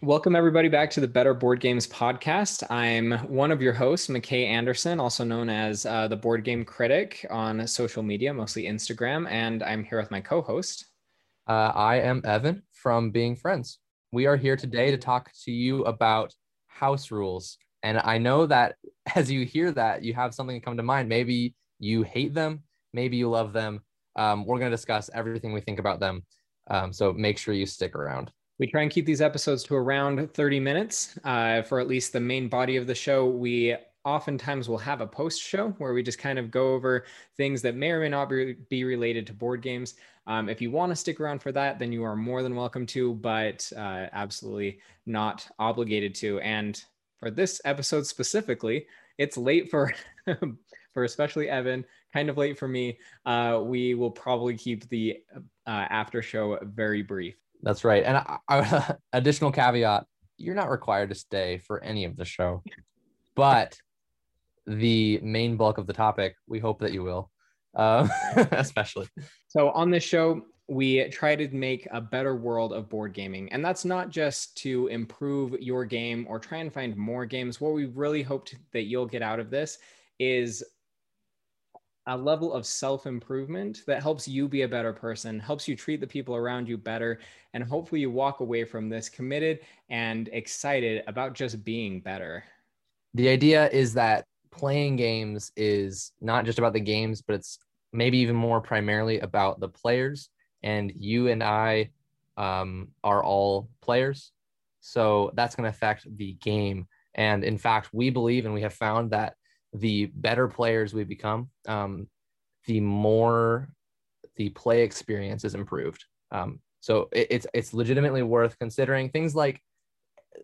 Welcome, everybody, back to the Better Board Games podcast. I'm one of your hosts, McKay Anderson, also known as uh, the Board Game Critic on social media, mostly Instagram. And I'm here with my co host. Uh, I am Evan from Being Friends. We are here today to talk to you about house rules. And I know that as you hear that, you have something to come to mind. Maybe you hate them, maybe you love them. Um, we're going to discuss everything we think about them. Um, so make sure you stick around. We try and keep these episodes to around 30 minutes uh, for at least the main body of the show. We oftentimes will have a post show where we just kind of go over things that may or may not be related to board games. Um, if you want to stick around for that, then you are more than welcome to, but uh, absolutely not obligated to. And for this episode specifically, it's late for for especially Evan, kind of late for me. Uh, we will probably keep the uh, after show very brief. That's right. And I, I, additional caveat: you're not required to stay for any of the show, but the main bulk of the topic, we hope that you will, uh, especially. So on this show, we try to make a better world of board gaming. And that's not just to improve your game or try and find more games. What we really hope that you'll get out of this is a level of self improvement that helps you be a better person, helps you treat the people around you better, and hopefully you walk away from this committed and excited about just being better. The idea is that playing games is not just about the games, but it's maybe even more primarily about the players. And you and I um, are all players. So that's going to affect the game. And in fact, we believe and we have found that the better players we become, um, the more the play experience is improved. Um, so it, it's it's legitimately worth considering. Things like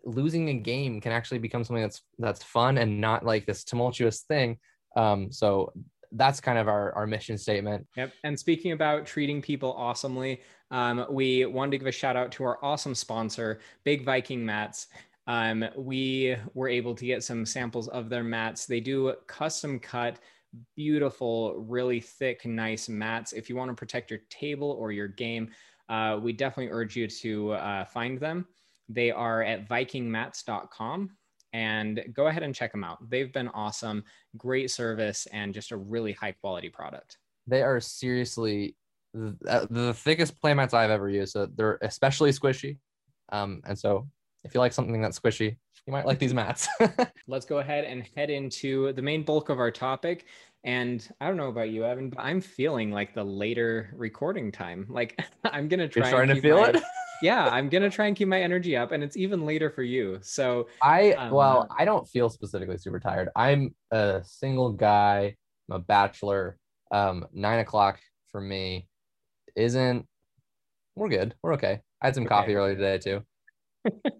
losing a game can actually become something that's that's fun and not like this tumultuous thing. Um, so that's kind of our, our mission statement. Yep. And speaking about treating people awesomely, um, we wanted to give a shout out to our awesome sponsor, Big Viking Mats. Um, we were able to get some samples of their mats. They do custom cut, beautiful, really thick, nice mats. If you want to protect your table or your game, uh, we definitely urge you to uh, find them. They are at vikingmats.com and go ahead and check them out. They've been awesome, great service, and just a really high quality product. They are seriously the, uh, the thickest playmats I've ever used. So they're especially squishy. Um, and so if you like something that's squishy, you might like these mats. Let's go ahead and head into the main bulk of our topic. And I don't know about you, Evan, but I'm feeling like the later recording time. Like I'm gonna try. You're starting to feel my, it. yeah, I'm gonna try and keep my energy up, and it's even later for you. So I um, well, I don't feel specifically super tired. I'm a single guy. I'm a bachelor. Um, nine o'clock for me isn't. We're good. We're okay. I had some okay. coffee earlier today too.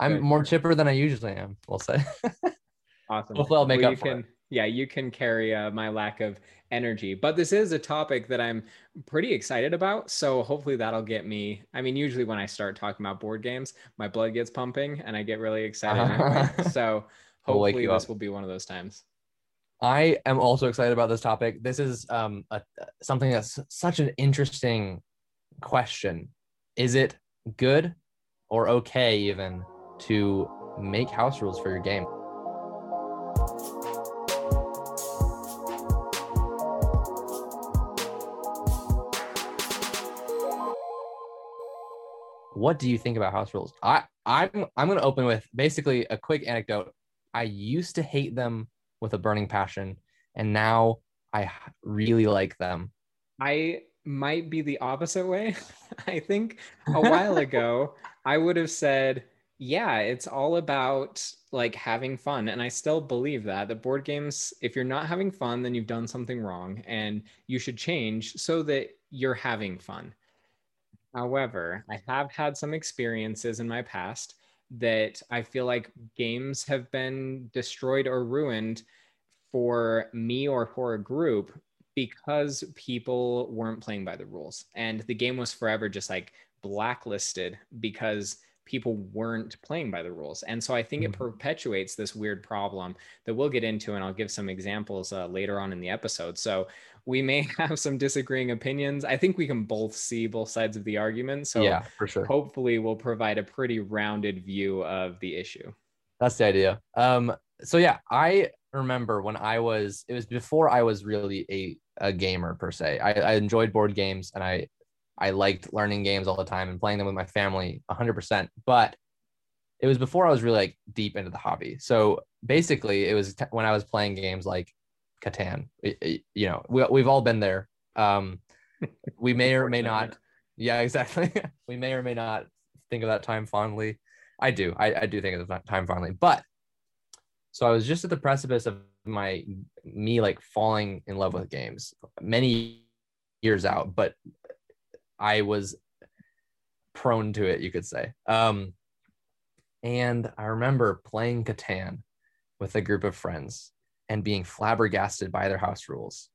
I'm more chipper than I usually am. We'll say. awesome. Hopefully, I'll make well, up for can, it. Yeah, you can carry uh, my lack of energy, but this is a topic that I'm pretty excited about. So hopefully that'll get me. I mean, usually when I start talking about board games, my blood gets pumping and I get really excited. anyway. So hopefully this up. will be one of those times. I am also excited about this topic. This is um, a, something that's such an interesting question. Is it good or okay even to make house rules for your game. What do you think about house rules? I I'm I'm going to open with basically a quick anecdote. I used to hate them with a burning passion and now I really like them. I might be the opposite way. I think a while ago I would have said yeah, it's all about like having fun. And I still believe that the board games, if you're not having fun, then you've done something wrong and you should change so that you're having fun. However, I have had some experiences in my past that I feel like games have been destroyed or ruined for me or for a group because people weren't playing by the rules. And the game was forever just like blacklisted because people weren't playing by the rules. And so I think mm-hmm. it perpetuates this weird problem that we'll get into, and I'll give some examples uh, later on in the episode. So we may have some disagreeing opinions. I think we can both see both sides of the argument. So yeah, for sure. Hopefully, we'll provide a pretty rounded view of the issue. That's the idea. Um, so yeah, I remember when I was. It was before I was really a a gamer per se. I, I enjoyed board games and I I liked learning games all the time and playing them with my family 100%. But it was before I was really like deep into the hobby. So basically, it was t- when I was playing games like Catan. It, it, you know, we, we've all been there. Um, we may or may not. Yeah, exactly. we may or may not think of that time fondly. I do. I, I do think of that time fondly. But so I was just at the precipice of my me like falling in love with games many years out, but I was prone to it, you could say. Um, and I remember playing Catan with a group of friends and being flabbergasted by their house rules.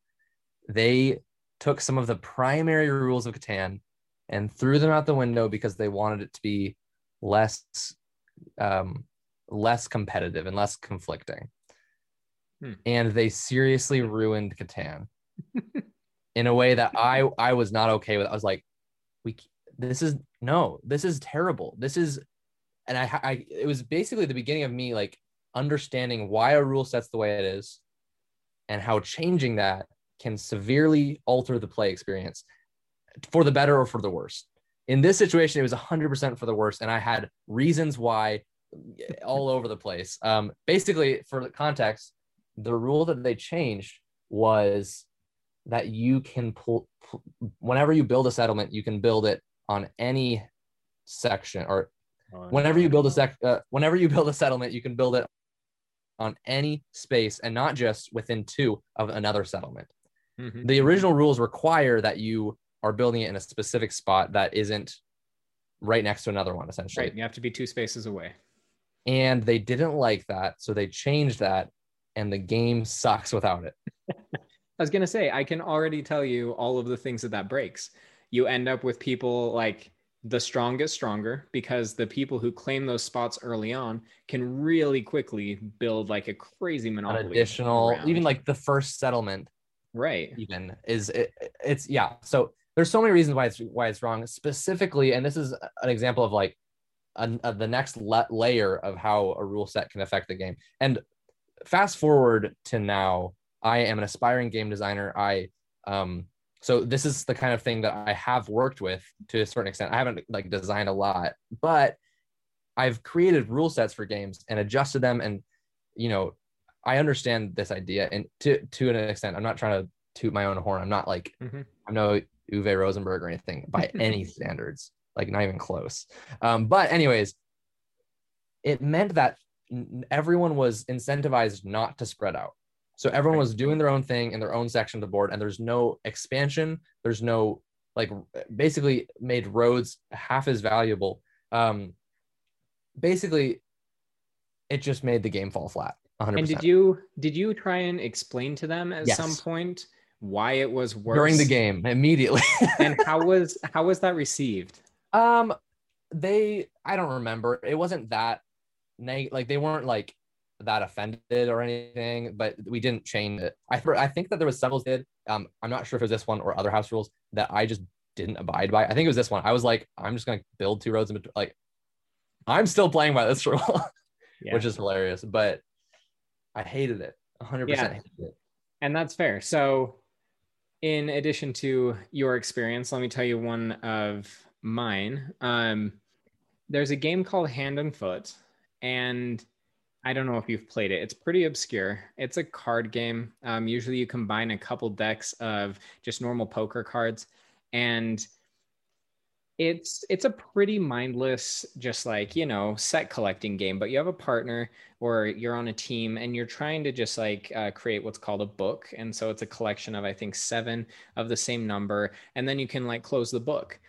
They took some of the primary rules of Catan and threw them out the window because they wanted it to be less um, less competitive and less conflicting. Hmm. And they seriously ruined Catan in a way that I I was not okay with. I was like, we this is no, this is terrible. This is, and I I it was basically the beginning of me like understanding why a rule sets the way it is, and how changing that can severely alter the play experience for the better or for the worse. In this situation, it was 100% for the worse, and I had reasons why all over the place. Um, basically, for the context, the rule that they changed was that you can pull whenever you build a settlement, you can build it on any section or oh, whenever you build a sec uh, whenever you build a settlement, you can build it on any space and not just within two of another settlement. Mm-hmm. The original rules require that you are building it in a specific spot that isn't right next to another one, essentially. Right. You have to be two spaces away. And they didn't like that. So they changed that, and the game sucks without it. I was gonna say, I can already tell you all of the things that that breaks. You end up with people like the strongest stronger because the people who claim those spots early on can really quickly build like a crazy monopoly. An additional, around. even like the first settlement, right? Even is it, it's yeah. So there's so many reasons why it's why it's wrong. Specifically, and this is an example of like a, a, the next le- layer of how a rule set can affect the game. And fast forward to now, I am an aspiring game designer. I um so this is the kind of thing that I have worked with to a certain extent. I haven't like designed a lot, but I've created rule sets for games and adjusted them and you know, I understand this idea and to to an extent. I'm not trying to toot my own horn. I'm not like mm-hmm. I'm no Uwe Rosenberg or anything by any standards, like not even close. Um, but anyways, it meant that everyone was incentivized not to spread out. So everyone was doing their own thing in their own section of the board, and there's no expansion. There's no like basically made roads half as valuable. Um, basically, it just made the game fall flat. 100%. And did you did you try and explain to them at yes. some point why it was worse during the game immediately? and how was how was that received? Um, they I don't remember. It wasn't that neg- like they weren't like that offended or anything, but we didn't change it. I I think that there was several did. Um, I'm not sure if it was this one or other house rules that I just didn't abide by. I think it was this one. I was like, I'm just gonna build two roads in between. Like, I'm still playing by this rule, yeah. which is hilarious. But I hated it. 100 yeah. it. And that's fair. So, in addition to your experience, let me tell you one of mine. Um, there's a game called Hand and Foot, and I don't know if you've played it. It's pretty obscure. It's a card game. Um, usually, you combine a couple decks of just normal poker cards, and it's it's a pretty mindless, just like you know, set collecting game. But you have a partner, or you're on a team, and you're trying to just like uh, create what's called a book. And so it's a collection of I think seven of the same number, and then you can like close the book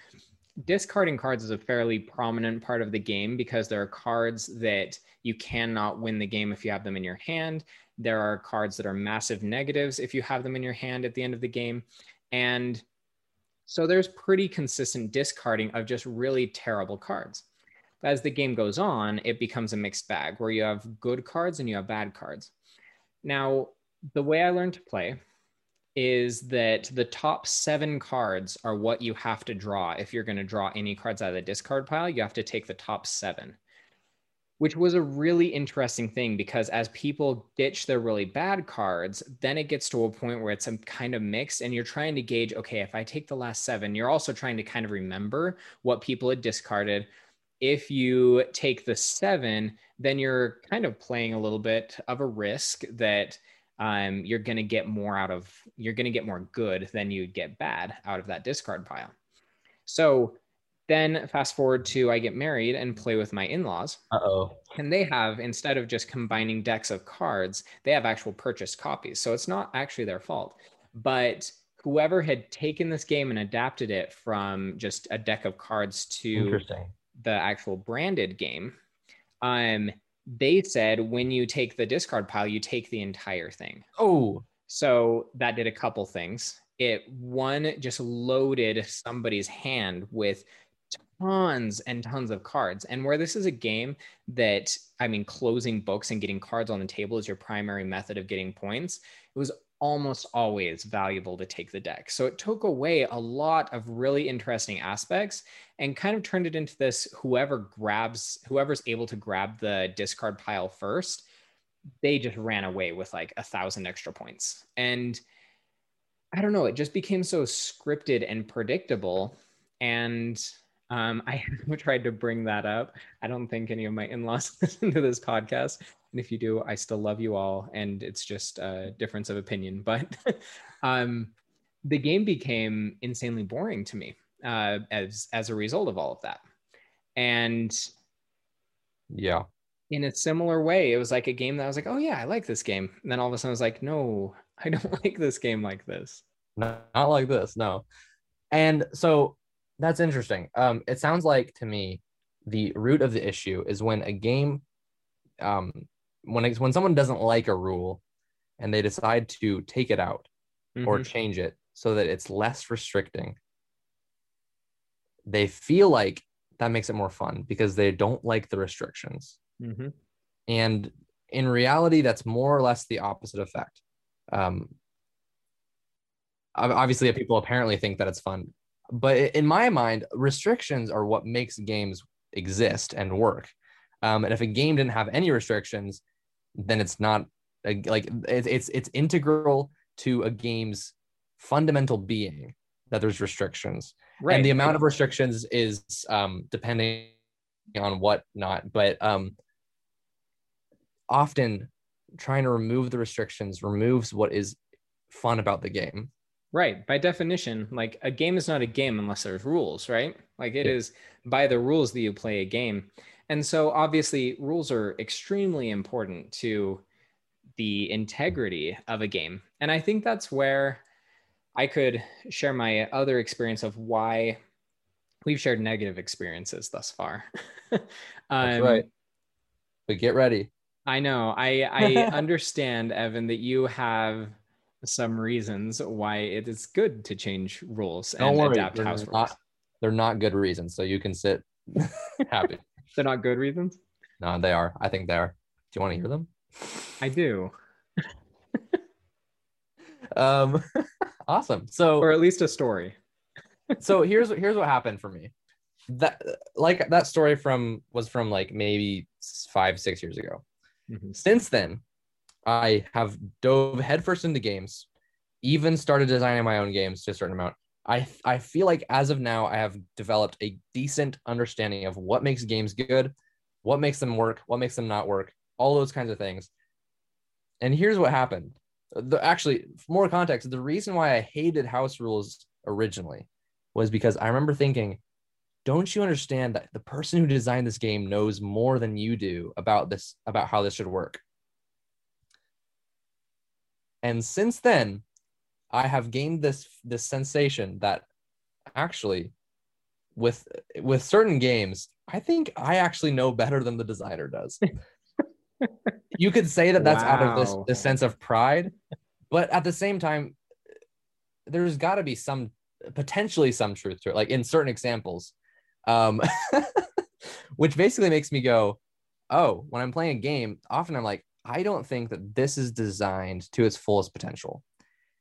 discarding cards is a fairly prominent part of the game because there are cards that you cannot win the game if you have them in your hand. There are cards that are massive negatives if you have them in your hand at the end of the game. And so there's pretty consistent discarding of just really terrible cards. But as the game goes on, it becomes a mixed bag where you have good cards and you have bad cards. Now, the way I learned to play is that the top seven cards are what you have to draw. If you're going to draw any cards out of the discard pile, you have to take the top seven, which was a really interesting thing because as people ditch their really bad cards, then it gets to a point where it's a kind of mixed and you're trying to gauge okay, if I take the last seven, you're also trying to kind of remember what people had discarded. If you take the seven, then you're kind of playing a little bit of a risk that um, you're going to get more out of you're going to get more good than you get bad out of that discard pile. So then fast forward to i get married and play with my in-laws. Uh-oh. And they have instead of just combining decks of cards they have actual purchased copies. So it's not actually their fault. But whoever had taken this game and adapted it from just a deck of cards to the actual branded game um they said when you take the discard pile, you take the entire thing. Oh. So that did a couple things. It one just loaded somebody's hand with tons and tons of cards. And where this is a game that, I mean, closing books and getting cards on the table is your primary method of getting points, it was almost always valuable to take the deck. So it took away a lot of really interesting aspects and kind of turned it into this whoever grabs, whoever's able to grab the discard pile first, they just ran away with like a thousand extra points. And I don't know, it just became so scripted and predictable. And um, I tried to bring that up. I don't think any of my in laws listen to this podcast. And if you do, I still love you all. And it's just a difference of opinion. But um, the game became insanely boring to me uh, as, as a result of all of that. And yeah, in a similar way, it was like a game that I was like, oh, yeah, I like this game. And then all of a sudden I was like, no, I don't like this game like this. Not, not like this. No. And so that's interesting. Um, it sounds like to me the root of the issue is when a game um, when it's when someone doesn't like a rule and they decide to take it out mm-hmm. or change it so that it's less restricting they feel like that makes it more fun because they don't like the restrictions mm-hmm. and in reality that's more or less the opposite effect um, obviously people apparently think that it's fun but in my mind restrictions are what makes games exist and work. Um, and if a game didn't have any restrictions then it's not like it's, it's it's integral to a game's fundamental being that there's restrictions. Right. and the amount of restrictions is um, depending on what not. But um, often trying to remove the restrictions removes what is fun about the game right by definition like a game is not a game unless there's rules right like it yeah. is by the rules that you play a game and so obviously rules are extremely important to the integrity of a game. And I think that's where I could share my other experience of why we've shared negative experiences thus far. um, that's right. But get ready. I know. I I understand, Evan, that you have some reasons why it is good to change rules Don't and worry, adapt house rules. Not, they're not good reasons, so you can sit happy. They're not good reasons. No, they are. I think they are. Do you want to hear them? I do. um, awesome. So, or at least a story. so here's here's what happened for me. That like that story from was from like maybe five six years ago. Mm-hmm. Since then, I have dove headfirst into games, even started designing my own games to a certain amount. I I feel like as of now I have developed a decent understanding of what makes games good, what makes them work, what makes them not work, all those kinds of things. And here's what happened. The, actually, more context, the reason why I hated house rules originally was because I remember thinking, don't you understand that the person who designed this game knows more than you do about this about how this should work? And since then, I have gained this this sensation that actually with with certain games, I think I actually know better than the designer does. you could say that that's wow. out of this this sense of pride, but at the same time, there's got to be some potentially some truth to it. Like in certain examples, um, which basically makes me go, oh, when I'm playing a game, often I'm like, I don't think that this is designed to its fullest potential.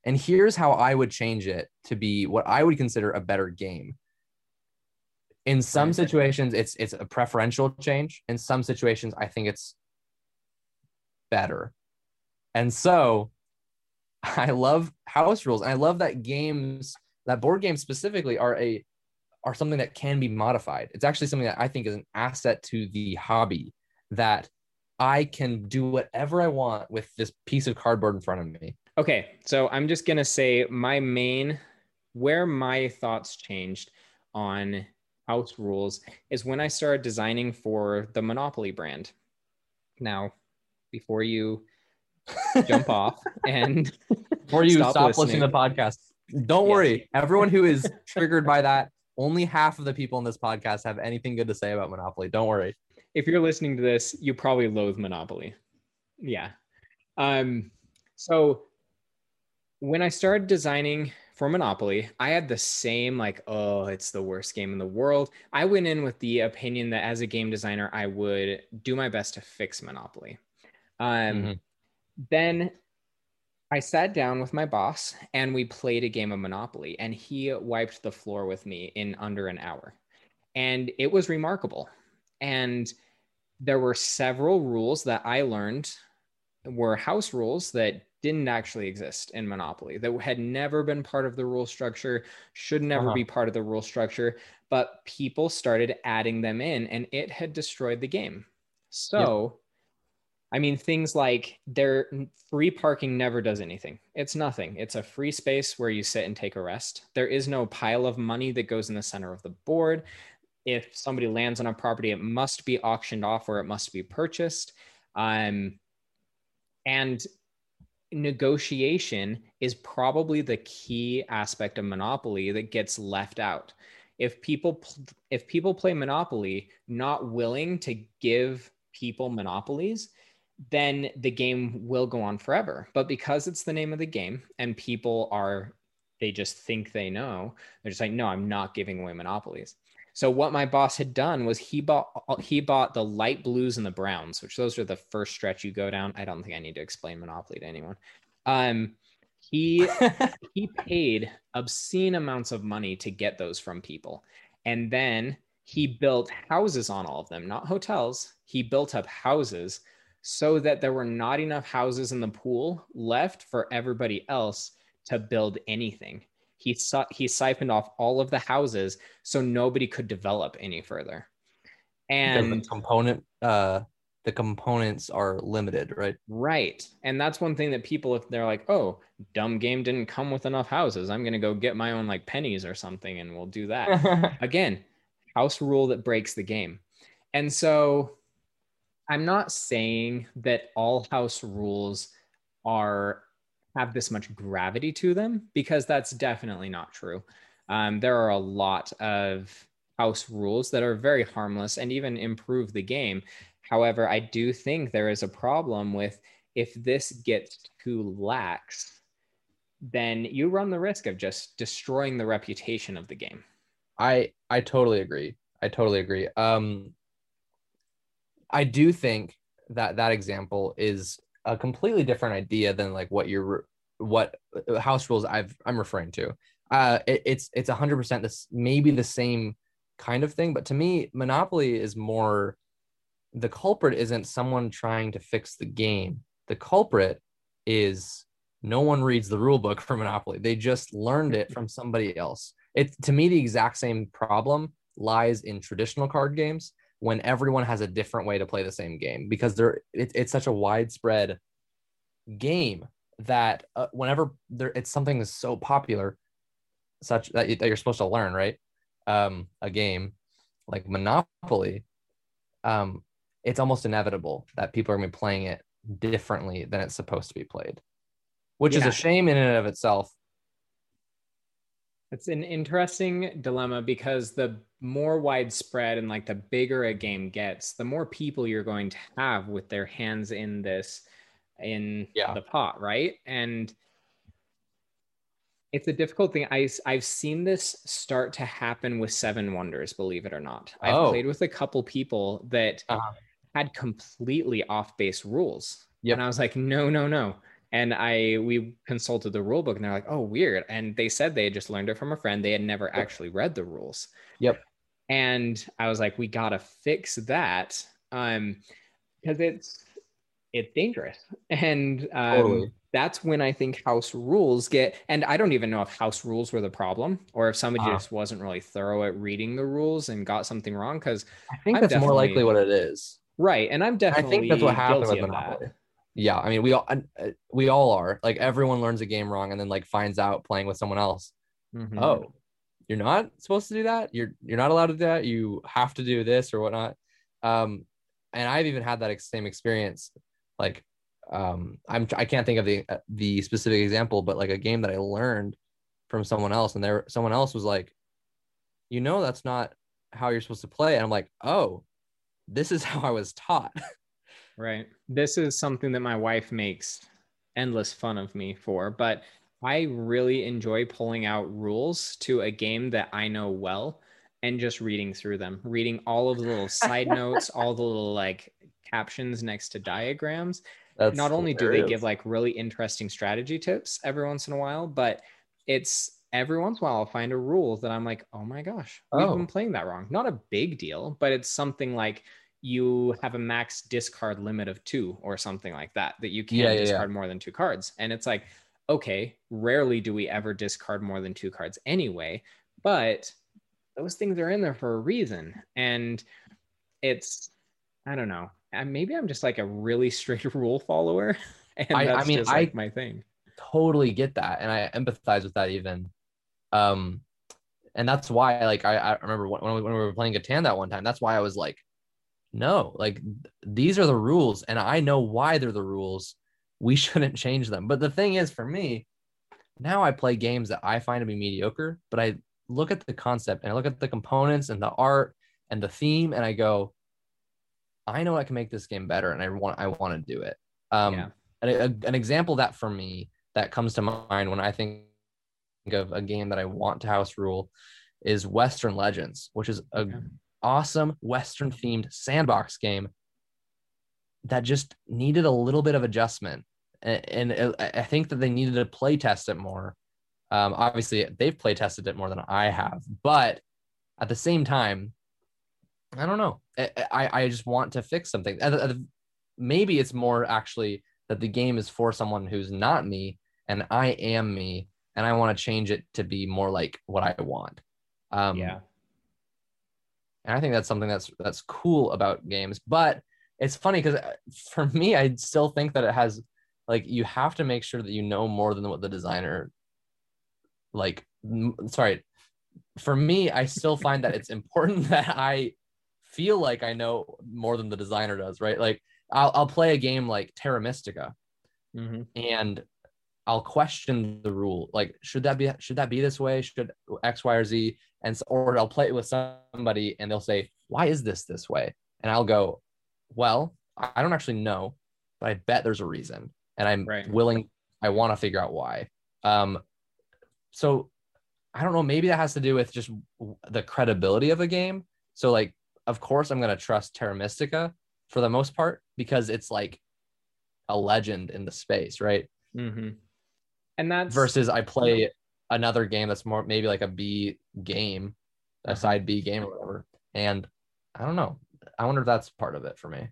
And here's how I would change it to be what I would consider a better game. In some situations, it's it's a preferential change. In some situations, I think it's better. And so I love house rules. And I love that games, that board games specifically are a are something that can be modified. It's actually something that I think is an asset to the hobby that I can do whatever I want with this piece of cardboard in front of me. Okay, so I'm just gonna say my main where my thoughts changed on house rules is when I started designing for the Monopoly brand. Now, before you jump off and Before you Stop stop, listening. listening to the podcast, don't Yeah. worry. Everyone who is triggered by that, only half of the people in this podcast have anything good to say about Monopoly. Don't worry. If you're listening to this, you probably loathe Monopoly. Yeah. Um, so when I started designing for Monopoly, I had the same like, oh, it's the worst game in the world. I went in with the opinion that as a game designer, I would do my best to fix Monopoly. Um, Mhm. Then I sat down with my boss and we played a game of Monopoly, and he wiped the floor with me in under an hour. And it was remarkable. And there were several rules that I learned were house rules that didn't actually exist in Monopoly, that had never been part of the rule structure, should never Uh-huh. be part of the rule structure, but people started adding them in and it had destroyed the game. So, I mean, things like there free parking never does anything. It's nothing. It's a free space where you sit and take a rest. There is no pile of money that goes in the center of the board. If somebody lands on a property, it must be auctioned off or it must be purchased. Um, and negotiation is probably the key aspect of monopoly that gets left out. If people if people play monopoly not willing to give people monopolies then the game will go on forever. But because it's the name of the game and people are they just think they know they're just like no i'm not giving away monopolies so what my boss had done was he bought he bought the light blues and the browns, which those are the first stretch you go down. I don't think I need to explain Monopoly to anyone. Um, he he paid obscene amounts of money to get those from people, and then he built houses on all of them, not hotels. He built up houses so that there were not enough houses in the pool left for everybody else to build anything. He su- he siphoned off all of the houses so nobody could develop any further. Because And the component uh the components are limited, right? right, and that's one thing that people if they're like, "Oh, dumb game didn't come with enough houses. I'm going to go get my own like pennies or something and we'll do that." Again, house rule that breaks the game. And so I'm not saying that all house rules are have this much gravity to them because that's definitely not true. Um, there are a lot of house rules that are very harmless and even improve the game. However, I do think there is a problem with if this gets too lax, then you run the risk of just destroying the reputation of the game. I I totally agree. I totally agree. Um I do think that that example is a completely different idea than like what you're what uh, house rules I've I'm referring to. Uh it, it's it's 100% this maybe the same kind of thing, but to me Monopoly is more the culprit isn't someone trying to fix the game. The culprit is no one reads the rule book for Monopoly. They just learned it from somebody else. It to me the exact same problem lies in traditional card games when everyone has a different way to play the same game because there it, it's such a widespread game that uh, whenever there it's something that's so popular such that, that you're supposed to learn right? Um a game like monopoly um it's almost inevitable that people are going to be playing it differently than it's supposed to be played which is a shame in and of itself It's an interesting dilemma because the more widespread and like the bigger a game gets, the more people you're going to have with their hands in this in Yeah. the pot, right? And it's a difficult thing. I I've seen this start to happen with Seven Wonders, believe it or not. I've Oh. played with a couple people that Uh-huh. had completely off base rules. Yep. And I was like, no, no, no. And I we consulted the rule book and they're like, oh, weird. And they said they had just learned it from a friend. They had never Yep. actually read the rules. Yep. And I was like, we gotta fix that. Um, because it's it's dangerous. And um Totally. that's when I think house rules get, and I don't even know if house rules were the problem or if somebody Uh-huh. just wasn't really thorough at reading the rules and got something wrong. Because I think I'm that's more likely what it is. right, and I'm definitely I think that's what happened with of that. Yeah, I mean, we all uh, we all are like everyone learns a game wrong and then like finds out playing with someone else. Mhm. Oh, you're not supposed to do that. You're you're not allowed to do that. You have to do this or whatnot. Um, and I've even had that same experience. Like, um, I'm I can't think of the uh, the specific example, but like a game that I learned from someone else, and there someone else was like, you know, that's not how you're supposed to play. And I'm like, oh, this is how I was taught. Right. This is something that my wife makes endless fun of me for, but I really enjoy pulling out rules to a game that I know well and just reading through them, reading all of the little side notes, all the little like captions next to diagrams. That's Not only do they give like really interesting strategy tips every once in a while, but it's every once in a while I'll find a rule that I'm like, oh my gosh, we've Oh. been playing that wrong. Not a big deal, but it's something like you have a max discard limit of two or something like that, that you can't Yeah, yeah, yeah. discard more than two cards. And it's like, okay, rarely do we ever discard more than two cards anyway, but those things are in there for a reason. And it's, I don't know. Maybe I'm just like a really strict rule follower. And I- I mean, just I- like my thing. totally get that and i empathize with that even um and that's why like i, I remember when, when we when we were playing Catan that one time that's why i was like no like these are the rules and i know why they're the rules we shouldn't change them but the thing is for me now i play games that i find to be mediocre but i look at the concept and i look at the components and the art and the theme and i go i know i can make this game better and i want i want to do it um Yeah. an, a- an example of that for me that comes to mind when I think of a game that I want to house rule is Western Legends, which is a Okay. Awesome Western themed sandbox game that just needed a little bit of adjustment. And, and I think that they needed to play test it more. Um, obviously, they've play tested it more than I have, but at the same time, I don't know. I, I, I just want to fix something. Uh, uh, Maybe it's more actually that the game is for someone who's not me and I am me, and I want to change it to be more like what I want. Um, yeah. And I think that's something that's that's cool about games. But it's funny because for me, I still think that it has like you have to make sure that you know more than what the designer like. Sorry, for me, I still find that it's important that I feel like I know more than the designer does. Right, like I'll I'll play a game like Terra Mystica hmm and I'll question the rule. Like, should that be should that be this way? Should X, Y, or Z? And or I'll play it with somebody and they'll say, "Why is this this way?" And I'll go, "Well, I I don't actually know, but I bet there's a reason, and I'm Right. willing. I want to figure out why." Um, so I don't know. Maybe that has to do with just the credibility of a game. So, like, of course, I'm gonna trust Terra Mystica for the most part because it's like a legend in the space, right? Mm-hmm. And that's versus I play another game that's more maybe like a B game, a Uh-huh. side B game or whatever. And I don't know. I wonder if that's part of it for me.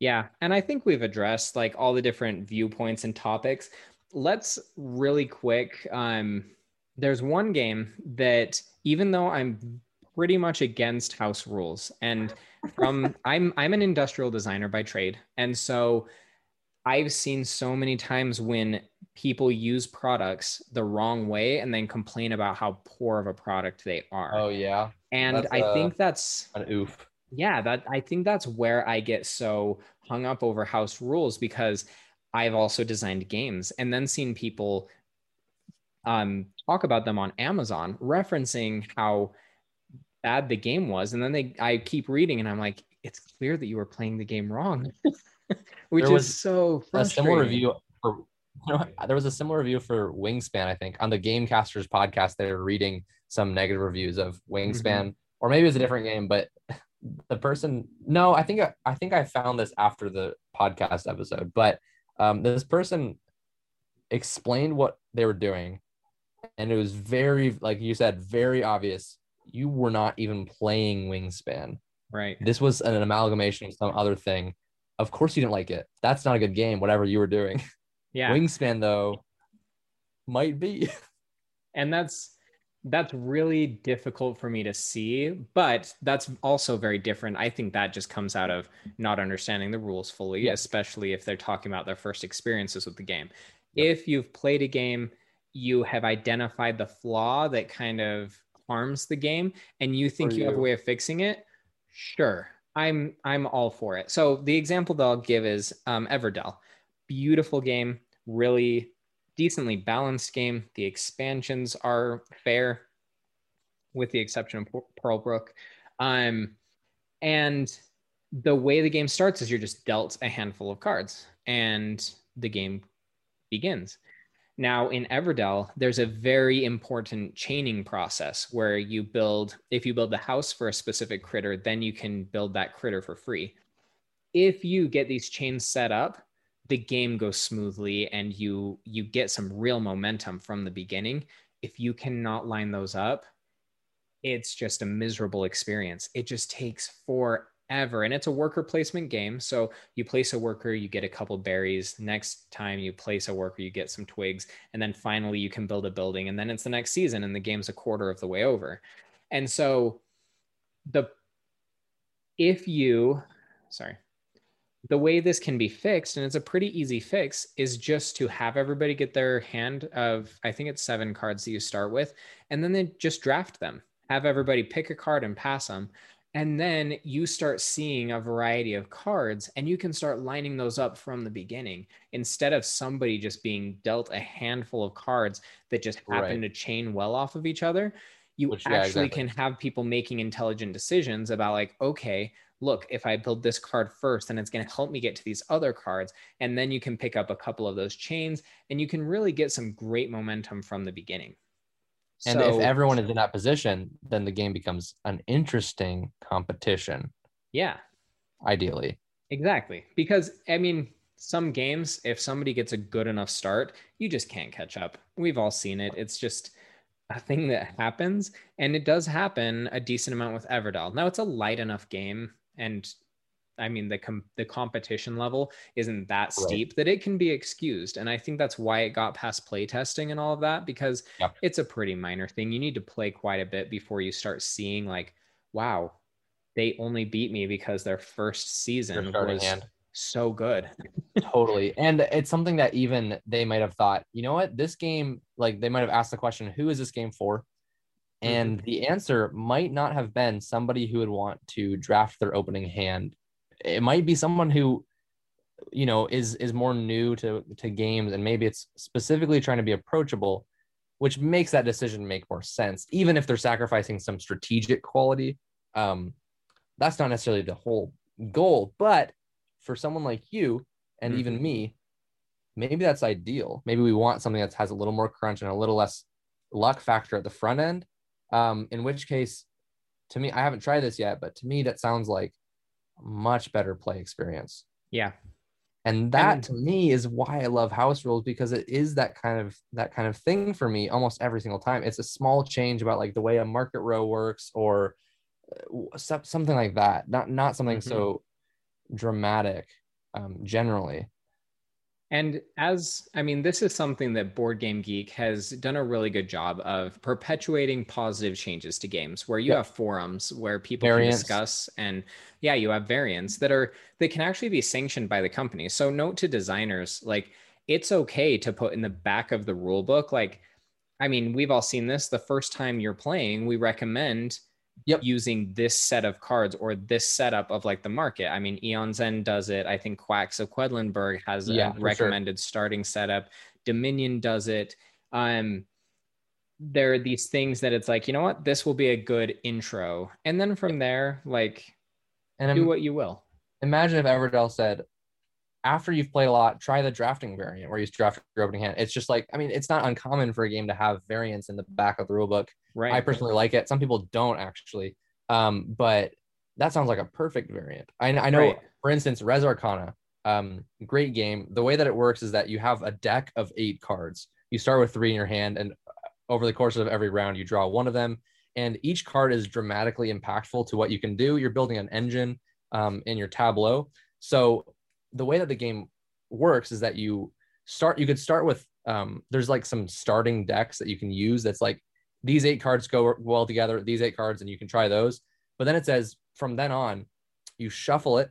Yeah, and I think we've addressed like all the different viewpoints and topics. Let's really quick. Um, there's one game that even though I'm pretty much against house rules, and from I'm I'm an industrial designer by trade, and so I've seen so many times when people use products the wrong way and then complain about how poor of a product they are. Oh yeah, and that's, I uh, think that's an oof. yeah that i think that's where i get so hung up over house rules because i've also designed games and then seen people um talk about them on amazon referencing how bad the game was and then they i keep reading and i'm like it's clear that you were playing the game wrong which is so A similar review for you know, there was a similar review for Wingspan, I think, on the Gamecasters podcast. They were reading some negative reviews of Wingspan, mm-hmm. or maybe it was a different game, but the person, no, I think I think I found this after the podcast episode, but um, this person explained what they were doing, and it was very, like you said, very obvious. You were not even playing Wingspan. Right. This was an amalgamation of some other thing. Of course, you didn't like it. That's not a good game. Whatever you were doing. Yeah. Wingspan though might be. And that's that's really difficult for me to see, but that's also very different. I think that just comes out of not understanding the rules fully, yeah. especially if they're talking about their first experiences with the game. Yep. If you've played a game, you have identified the flaw that kind of harms the game and you think you. you have a way of fixing it, sure. I'm I'm all for it. So the example that I'll give is um, Everdell. Beautiful game, really decently balanced game. The expansions are fair, with the exception of Pearlbrook. Um, and the way the game starts is you're just dealt a handful of cards, and the game begins. Now, in Everdell, there's a very important chaining process where you build, if you build the house for a specific critter, then you can build that critter for free. If you get these chains set up, the game goes smoothly and you you get some real momentum from the beginning if you cannot line those up it's just a miserable experience. It just takes forever and it's a worker placement game. So you place a worker you get a couple berries. Next time you place a worker you get some twigs and then finally you can build a building and then it's the next season and the game's a quarter of the way over. And so the if you sorry the way this can be fixed, and it's a pretty easy fix, is just to have everybody get their hand of, I think it's seven cards that you start with, and then they just draft them. Have everybody pick a card and pass them. And then you start seeing a variety of cards, and you can start lining those up from the beginning instead of somebody just being dealt a handful of cards that just happen right. to chain well off of each other. You Which, actually yeah, exactly. can have people making intelligent decisions about, like, okay, look, if I build this card first, then it's going to help me get to these other cards. And then you can pick up a couple of those chains and you can really get some great momentum from the beginning. And so, if everyone is in that position, then the game becomes an interesting competition. Yeah. Ideally. Exactly. Because, I mean, some games, if somebody gets a good enough start, you just can't catch up. We've all seen it. It's just a thing that happens. And it does happen a decent amount with Everdell. Now, it's a light enough game and I mean the com- the competition level isn't that steep right. that it can be excused, and I think that's why it got past playtesting and all of that because yep. it's a pretty minor thing. You need to play quite a bit before you start seeing like, wow, they only beat me because their first season was hand. so good. totally, and it's something that even they might have thought, you know what, this game, like they might have asked the question, who is this game for? Mm-hmm. And the answer might not have been somebody who would want to draft their opening hand. It might be someone who, you know, is is more new to to games and maybe it's specifically trying to be approachable, which makes that decision make more sense, even if they're sacrificing some strategic quality. Um, that's not necessarily the whole goal, but for someone like you and mm-hmm. even me, maybe that's ideal. Maybe we want something that has a little more crunch and a little less luck factor at the front end um, in which case, to me, I haven't tried this yet, but to me, that sounds like a much better play experience. Yeah. And that and, to me is why I love house rules because it is that kind of that kind of thing for me almost every single time. It's a small change about like the way a market row works or uh, something like that. Not not something mm-hmm. so dramatic um, generally. And as I mean, this is something that Board Game Geek has done a really good job of perpetuating positive changes to games where you have forums where people variants. can discuss and yeah, you have variants that are that can actually be sanctioned by the company. So note to designers, like it's okay to put in the back of the rule book, like I mean, we've all seen this. The first time you're playing, we recommend yep. using this set of cards or this setup of like the market. I mean, Aeon's End does it. I think Quacks of Quedlinburg has yeah, a recommended sure. starting setup. Dominion does it. Um, there are these things that it's like, you know what, this will be a good intro. And then from there, like, and do what you will. Imagine if Everdell said, after you've played a lot, try the drafting variant where you draft your opening hand. It's just like, I mean, it's not uncommon for a game to have variants in the back of the rule book. Right. I personally like it. Some people don't actually. Um, but that sounds like a perfect variant. I, I know, Right. for instance, Res Arcana, um, great game. The way that it works is that you have a deck of eight cards. You start with three in your hand, and over the course of every round, you draw one of them. And each card is dramatically impactful to what you can do. You're building an engine um, in your tableau. So the way that the game works is that you start. You could start with um, there's like some starting decks that you can use. That's like these eight cards go well together. These eight cards, and you can try those. But then it says from then on, you shuffle it,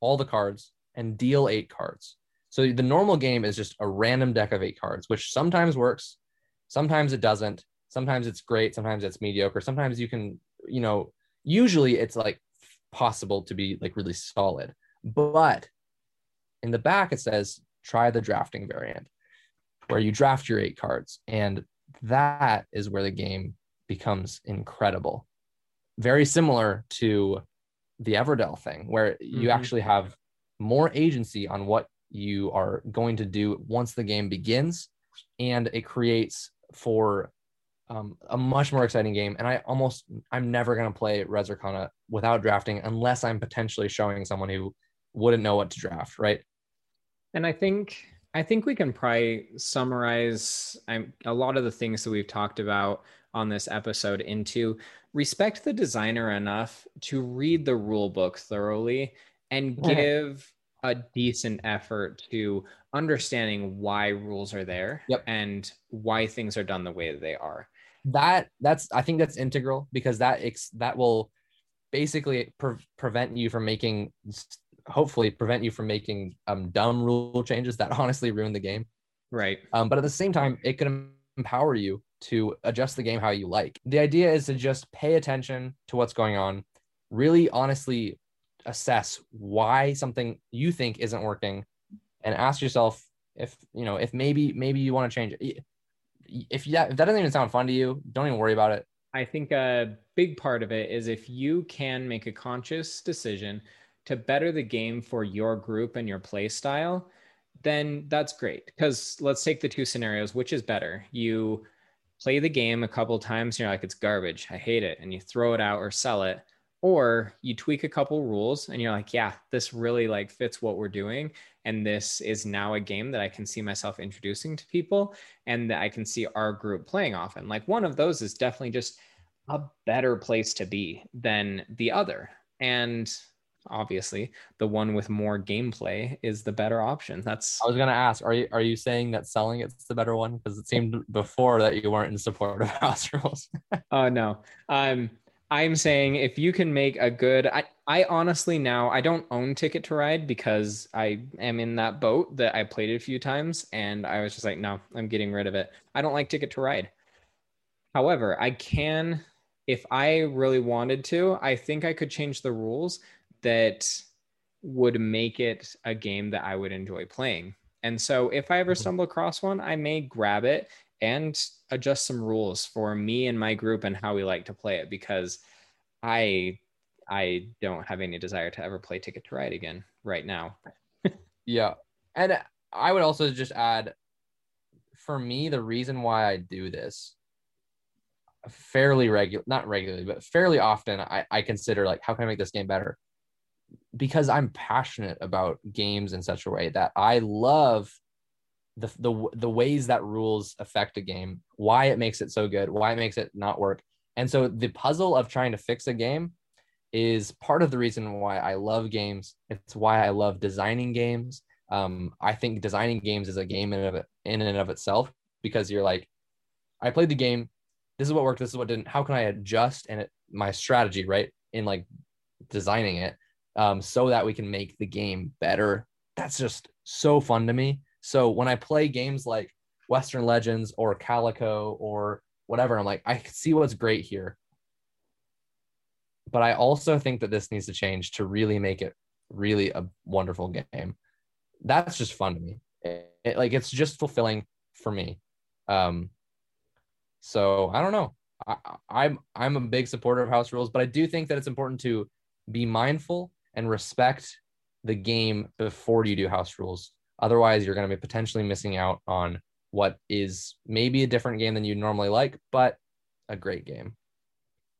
all the cards, and deal eight cards. So the normal game is just a random deck of eight cards, which sometimes works, sometimes it doesn't. Sometimes it's great, sometimes it's mediocre. Sometimes you can, you know, usually it's like possible to be like really solid. But in the back it says try the drafting variant where you draft your eight cards and that is where the game becomes incredible. Very similar to the Everdell thing where you Mhm. actually have more agency on what you are going to do once the game begins and it creates for um, a much more exciting game and i almost i'm never going to play res arcana without drafting unless i'm potentially showing someone who wouldn't know what to draft right And I think I think we can probably summarize um, a lot of the things that we've talked about on this episode into respect the designer enough to read the rule book thoroughly and Yeah. give a decent effort to understanding why rules are there Yep. and why things are done the way that they are. that that's i think that's integral because that ex- that will basically pre- prevent you from making hopefully prevent you from making um, dumb rule changes that honestly ruin the game Right. Um, but at the same time, it can empower you to adjust the game how you like. The idea is to just pay attention to what's going on, really honestly assess why something you think isn't working, and ask yourself if you know if maybe maybe you want to change it. If that if that doesn't even sound fun to you, don't even worry about it. I think a big part of it is if you can make a conscious decision to better the game for your group and your play style, then that's great. Because let's take the two scenarios which is better? You play the game a couple times you're like, it's garbage. I hate it. And you throw it out or sell it. Or you tweak a couple rules and you're like, yeah, this really like fits what we're doing. And this is now a game that I can see myself introducing to people and that I can see our group playing often. Like one of those is definitely just a better place to be than the other. And obviously, the one with more gameplay is the better option. That's I was gonna ask, are you are you saying that selling it's the better one? Because it seemed before that you weren't in support of house rules. Oh no. Um I'm saying if you can make a good I I honestly now I don't own Ticket to Ride because I am in that boat that I played it a few times and I was just like no, I'm getting rid of it. I don't like Ticket to Ride. However, I can if I really wanted to, I think I could change the rules that would make it a game that I would enjoy playing. And so if I ever Mhm. stumble across one, I may grab it and adjust some rules for me and my group and how we like to play it because I I don't have any desire to ever play Ticket to Ride again right now. Yeah. And I would also just add for me, the reason why I do this fairly regular, not regularly, but fairly often, I, I consider like, how can I make this game better? Because I'm passionate about games in such a way that I love the, the, the ways that rules affect a game, why it makes it so good, why it makes it not work. And so the puzzle of trying to fix a game is part of the reason why I love games. It's why I love designing games. Um, I think designing games is a game in and, of in and of itself because you're like, I played the game. This is what worked. This is what didn't. How can I adjust and it, my strategy, right, in like designing it, um, so that we can make the game better. That's just so fun to me. So when I play games like Western Legends or Calico or whatever, I'm like, I see what's great here but I also think that this needs to change to really make it really a wonderful game. That's just fun to me. It, it- like it's just fulfilling for me. Um, so I don't know. I, I'm I'm a big supporter of house rules, but I do think that it's important to be mindful and respect the game before you do house rules. Otherwise, you're going to be potentially missing out on what is maybe a different game than you normally like, but a great game.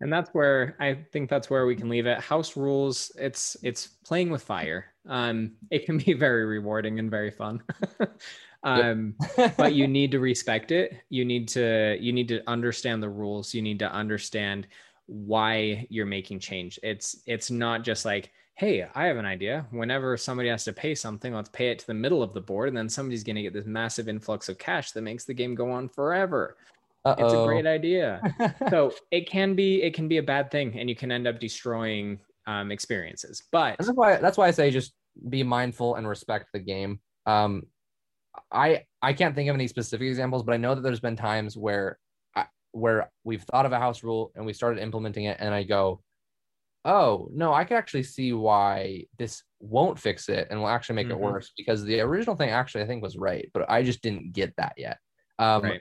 And that's where I think that's where we can leave it. House rules, it's it's playing with fire. Um, it can be very rewarding and very fun. um, but you need to respect it. You need to you need to understand the rules. You need to understand why you're making change. It's it's not just like, hey, I have an idea. Whenever somebody has to pay something, let's pay it to the middle of the board, and then somebody's going to get this massive influx of cash that makes the game go on forever. Uh-oh. It's a great idea. so it can be it can be a bad thing, and you can end up destroying um, experiences. But that's why that's why I say just be mindful and respect the game. Um, I I can't think of any specific examples, but I know that there's been times where where we've thought of a house rule and we started implementing it and I go, oh, no, I can actually see why this won't fix it and will actually make mm-hmm. it worse because the original thing actually I think was right, but I just didn't get that yet. Um, right.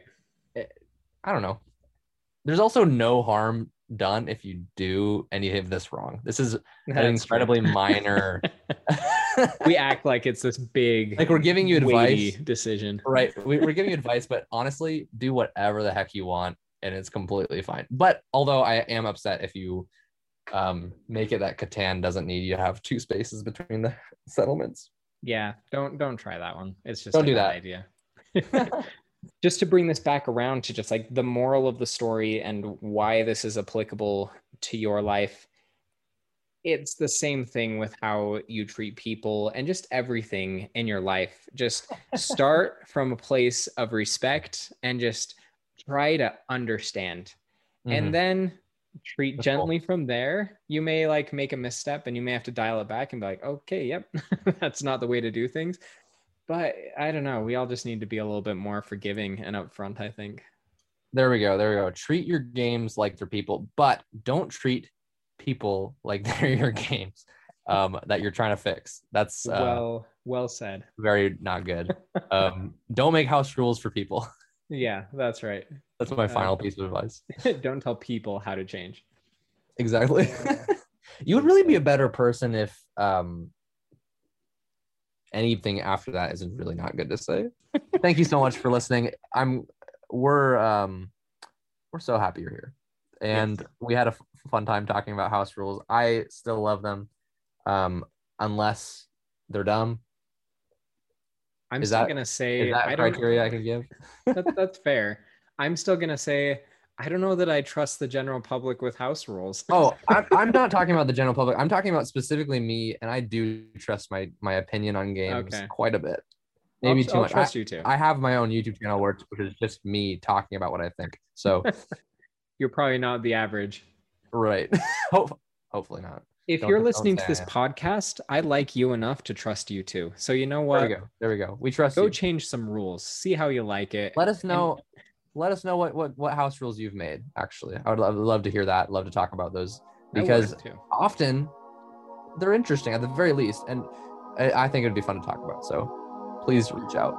It, eh, I don't know. There's also no harm done if you do any of this wrong. This is That's an incredibly minor. we act like it's this big, like we're giving you advice decision, right? We, are giving you advice, but honestly, do whatever the heck you want and it's completely fine. But although I am upset if you um, make it that Catan doesn't need you to have two spaces between the settlements. Yeah, don't don't try that one. It's just don't do that idea. just to bring this back around to just like the moral of the story and why this is applicable to your life. It's the same thing with how you treat people and just everything in your life. Just start from a place of respect and just try to understand mm-hmm. and then treat That's gently cool. from there. You may like make a misstep and you may have to dial it back and be like okay yep that's not the way to do things. But i don't know we all just need to be a little bit more forgiving and upfront i think. There we go there we go. Treat your games like they're people but don't treat people like they're your games um, that you're trying to fix. That's uh, well well said. very not good. Um, don't make house rules for people. Yeah, that's right. That's my uh, final piece of advice. don't tell people how to change. Exactly. you would really be a better person if um anything after that isn't really not good to say. Thank you so much for listening. I'm we're um we're so happy you're here. And yes. we had a f- fun time talking about house rules. I still love them. Um unless they're dumb I'm is still that, gonna say is that I criteria I can give. that, that's fair. I'm still gonna say I don't know that I trust the general public with house rules. oh, I'm, I'm not talking about the general public. I'm talking about specifically me, and I do trust my my opinion on games okay. quite a bit. Maybe I'll, too I'll much. Trust I, you too. I have my own YouTube channel where which is just me talking about what I think. So you're probably not the average. Right. Hopefully not if don't, you're listening to this podcast, I like you enough to trust you too. So you know what? There we go. There we go. We trust Go you. change some rules. See how you like it. Let us know. Let us know what, what what house rules you've made. Actually, I would love, love to hear that. Love to talk about those because often they're interesting at the very least, and I, I think it'd be fun to talk about. So please reach out.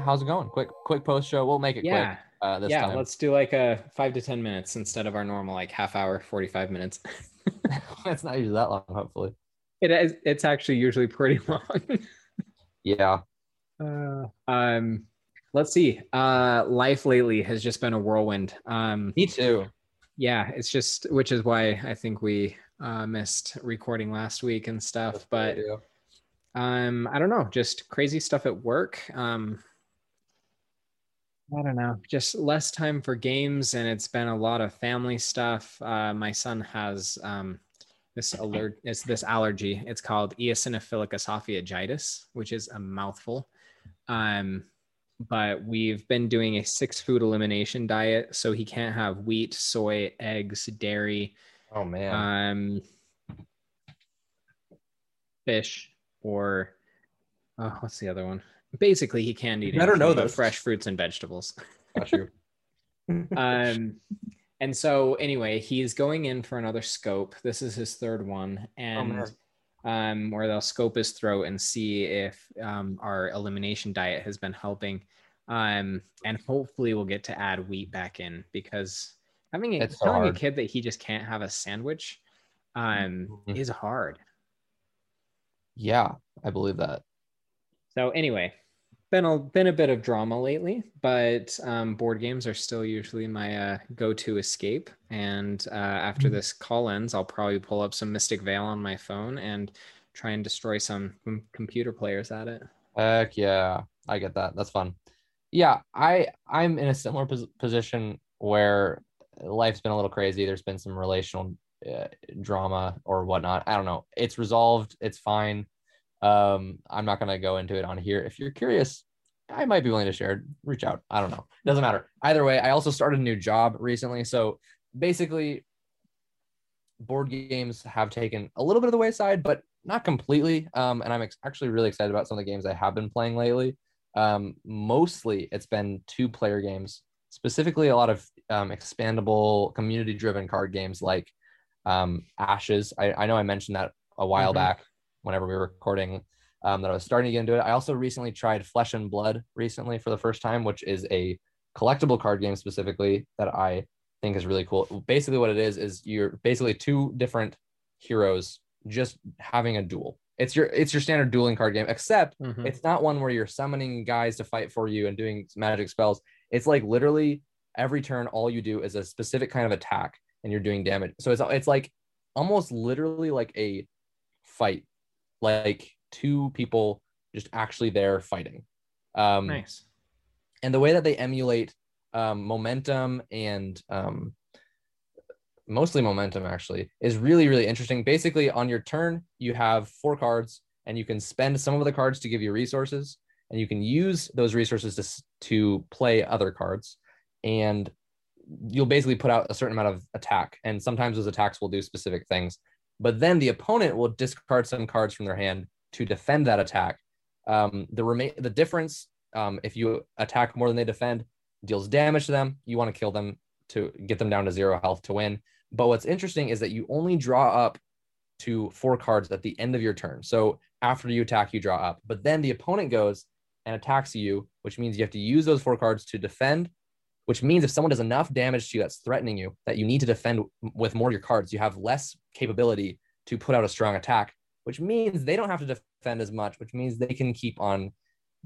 How's it going? Quick, quick post show. We'll make it yeah. quick. Uh, this yeah, time. let's do like a five to ten minutes instead of our normal like half hour, forty five minutes. it's not usually that long, hopefully. It is. It's actually usually pretty long. yeah. Uh, um, let's see. Uh, life lately has just been a whirlwind. Um, Me too. Yeah, it's just which is why I think we uh, missed recording last week and stuff. That's but um, I don't know, just crazy stuff at work. Um, I don't know, just less time for games, and it's been a lot of family stuff. Uh, my son has um, this alert, it's this allergy. It's called eosinophilic esophagitis, which is a mouthful. Um, but we've been doing a six food elimination diet, so he can't have wheat, soy, eggs, dairy. Oh man. Um, fish or oh, what's the other one? Basically he can eat. I don't know those fresh fruits and vegetables. Got you. um, and so anyway, he's going in for another scope. This is his third one, and oh, um, where they'll scope his throat and see if um, our elimination diet has been helping. Um, and hopefully we'll get to add wheat back in because having a, so telling a kid that he just can't have a sandwich um, Mhm. is hard. Yeah, I believe that. So anyway, been a been a bit of drama lately, but um, board games are still usually my uh, go-to escape. And uh, after this call ends, I'll probably pull up some Mystic Vale on my phone and try and destroy some com- computer players at it. Heck yeah, I get that. That's fun. Yeah, I I'm in a similar pos- position where life's been a little crazy. There's been some relational uh, drama or whatnot. I don't know. It's resolved. It's fine. Um, I'm not gonna go into it on here. If you're curious, I might be willing to share. Reach out. I don't know. It doesn't matter. Either way, I also started a new job recently. So basically, board games have taken a little bit of the wayside, but not completely. Um, and I'm ex- actually really excited about some of the games I have been playing lately. Um, mostly it's been two player games, specifically a lot of um, expandable, community driven card games like um, Ashes. I, I know I mentioned that a while Mhm. back whenever we were recording um, that I was starting to get into it. I also recently tried Flesh and Blood recently for the first time, which is a collectible card game specifically that I think is really cool. Basically, what it is is you're basically two different heroes just having a duel. It's your it's your standard dueling card game, except Mhm. it's not one where you're summoning guys to fight for you and doing magic spells. It's like literally every turn, all you do is a specific kind of attack, and you're doing damage. So it's it's like almost literally like a fight, like two people just actually there fighting. Um, Nice. and the way that they emulate um, momentum and um, mostly momentum actually is really really interesting basically on your turn you have four cards and you can spend some of the cards to give you resources and you can use those resources to, to play other cards and you'll basically put out a certain amount of attack and sometimes those attacks will do specific things but then the opponent will discard some cards from their hand to defend that attack. Um, the remain the difference um, if you attack more than they defend deals damage to them. You want to kill them to get them down to zero health to win. But what's interesting is that you only draw up to four cards at the end of your turn. So after you attack you draw up. But then the opponent goes and attacks you which means you have to use those four cards to defend which means if someone does enough damage to you that's threatening you that you need to defend with more of your cards you have less capability to put out a strong attack which means they don't have to defend as much which means they can keep on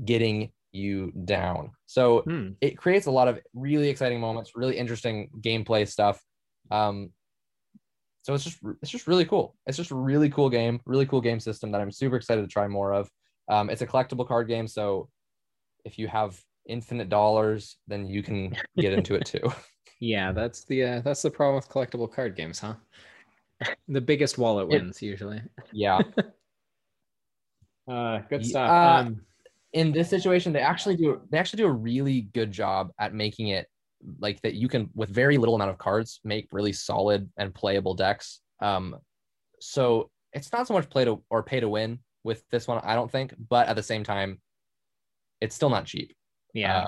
getting you down so Hmm. it creates a lot of really exciting moments, really interesting gameplay stuff. Um, so it's just it's just really cool. It's just a really cool game, really cool game system that I'm super excited to try more of. Um, it's a collectible card game, so if you have infinite dollars, then you can get into it too. Yeah, that's the uh, that's the problem with collectible card games, huh? The biggest wallet It- wins usually. Yeah. Uh, good stuff. uh, um, in this situation, they actually do they actually do a really good job at making it like that you can with very little amount of cards make really solid and playable decks. Um, so it's not so much play to or pay to win with this one, I don't think, but at the same time, it's still not cheap. Yeah,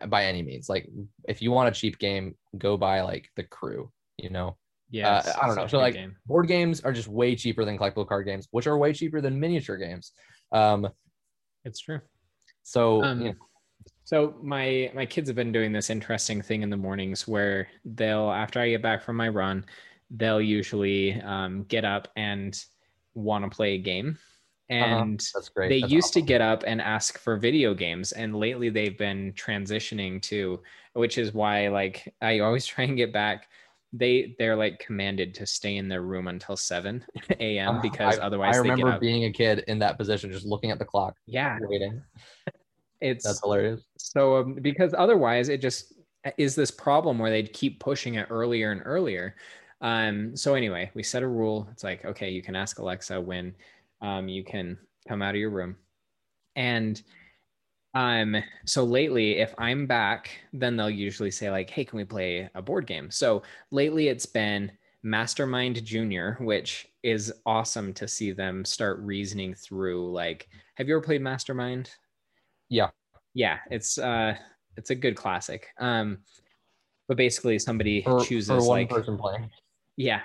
um, by any means. Like if you want a cheap game, go buy like the crew, you know. yeah. I don't know. So, like, game. Board games are just way cheaper than collectible card games, which are way cheaper than miniature games. Um, it's true. so Um, you know, So my my kids have been doing this interesting thing in the mornings where they'll after I get back from my run, they'll usually um, get up and want to play a game, and that's great. they That's used to get up and ask for video games, and lately they've been transitioning to, which is why like I always try and get back. They they're like commanded to stay in their room until seven a.m. Uh, because I, otherwise I they get remember being a kid in that position, just looking at the clock, yeah, waiting. it's That's hilarious. So, um, because otherwise it just is this problem where they'd keep pushing it earlier and earlier. Um, so anyway, we set a rule. It's like, okay, you can ask Alexa when um, you can come out of your room. And um, so lately, if I'm back, then they'll usually say like, hey, can we play a board game? So lately it's been Mastermind Junior, which is awesome to see them start reasoning through like, have you ever played Mastermind? Yeah. yeah it's uh it's a good classic um but basically somebody For, chooses for one like person playing. yeah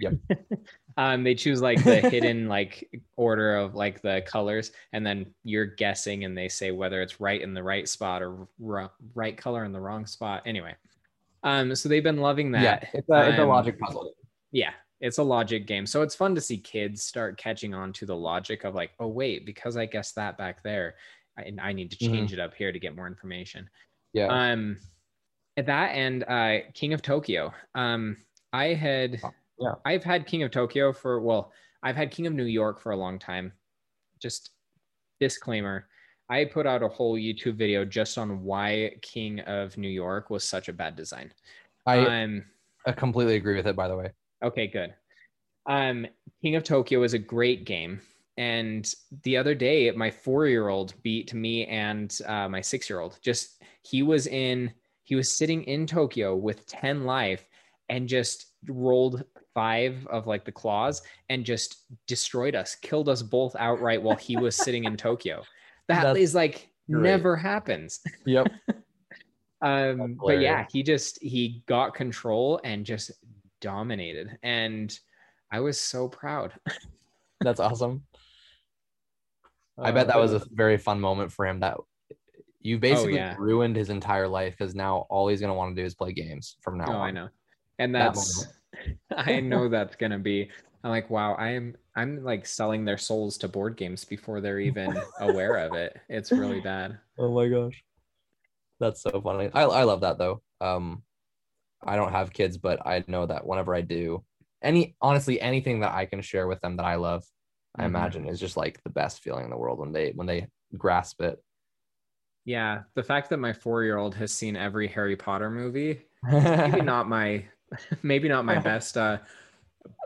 Yep. Um, they choose like the hidden like order of like the colors, and then you're guessing, and they say whether it's right in the right spot or r- right color in the wrong spot. Anyway, um, so they've been loving that. Yeah, it's a, it's a Um, logic puzzle. Yeah, it's a logic game. So it's fun to see kids start catching on to the logic of like, oh wait, because I guessed that back there, I, I need to Mhm. change it up here to get more information. Yeah. Um, at that end, uh, King of Tokyo. Um, I had, Yeah. I've had King of Tokyo for well, I've had King of New York for a long time. Just disclaimer. I put out a whole YouTube video just on why King of New York was such a bad design. I, um, I completely agree with it. By the way. Okay, good. Um, King of Tokyo is a great game. And the other day, my four year old beat me and uh, my six year old. Just he was in, he was sitting in Tokyo with 10 life and just rolled five of like the claws and just destroyed us, killed us both outright while he was sitting in Tokyo. That is That's like great. never happens. Yep. Um, but yeah, he just he got control and just dominated, and I was so proud. That's awesome. I bet that was Uh, a very fun moment for him. That you basically yeah. ruined his entire life because now all he's gonna want to do is play games from now Oh, on. I know, and That that's I know that's gonna be. I'm like, wow, I am I'm like selling their souls to board games before they're even aware of it. It's really bad. Oh my gosh, that's so funny. I I love that though. Um, I don't have kids, but I know that whenever I do, any honestly anything that I can share with them that I love, I Mhm. imagine is just like the best feeling in the world when they when they grasp it. Yeah, the fact that my four year old has seen every Harry Potter movie maybe not my maybe not my best uh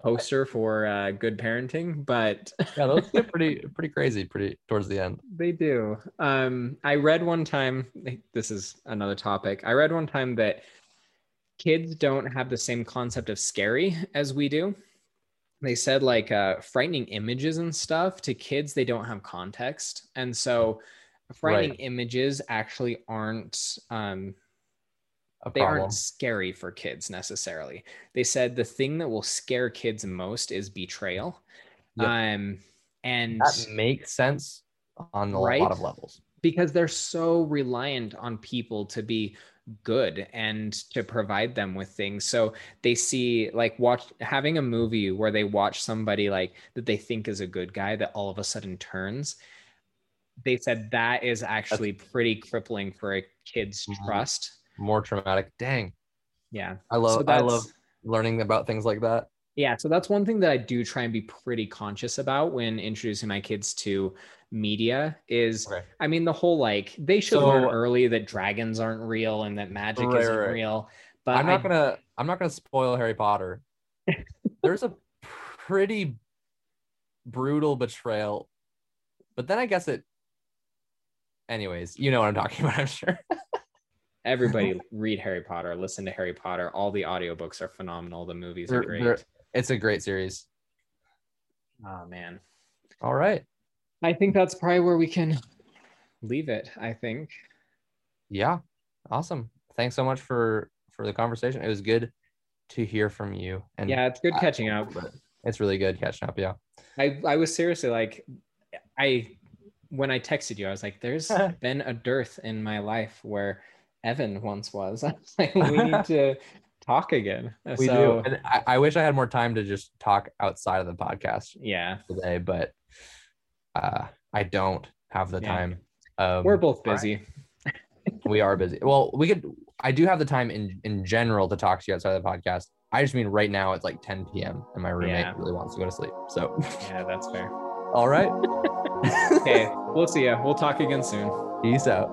poster for uh good parenting but yeah, those get pretty pretty crazy pretty towards the end. they do um i read one time this is another topic i read one time that kids don't have the same concept of scary as we do they said like uh frightening images and stuff to kids they don't have context and so frightening Right. images actually aren't um A they problem. aren't scary for kids necessarily. They said the thing that will scare kids most is betrayal. Yep. Um and That makes sense on a Right? lot of levels. because they're so reliant on people to be good and to provide them with things. So they see like watch having a movie where they watch somebody like that they think is a good guy that all of a sudden turns. They said that is actually pretty crippling for a kid's Mhm. trust. More traumatic. Dang. Yeah. I love So I love learning about things like that. Yeah, so that's one thing that I do try and be pretty conscious about when introducing my kids to media is Okay. I mean the whole like they should So- learn early that dragons aren't real and that magic Right, isn't right. real. But I'm not I- gonna I'm not gonna spoil Harry Potter. There's a pretty brutal betrayal, but then I guess it. Anyways, you know what I'm talking about, I'm sure. Everybody read Harry Potter, listen to Harry Potter. All the audiobooks are phenomenal. The movies are great. It's a great series. Oh man. All right. I think that's probably where we can leave it, I think. Yeah. Awesome. Thanks so much for for the conversation. It was good to hear from you. And Yeah, it's good I- catching up. It's really good catching up. Yeah. I I was seriously like, I when I texted you, I was like, "There's been a dearth in my life where Evan once was." I was like, "We need to talk again." We so, do. And I, I wish I had more time to just talk outside of the podcast Yeah, today, but uh, I don't have the Yeah. time. Um, we're both busy. We are busy. Well, we could. I do have the time in in general to talk to you outside of the podcast. I just mean right now it's like 10 p.m. and my roommate Yeah. really wants to go to sleep. So, Yeah, that's fair. all right. Okay, we'll see you. We'll talk again soon. Peace out.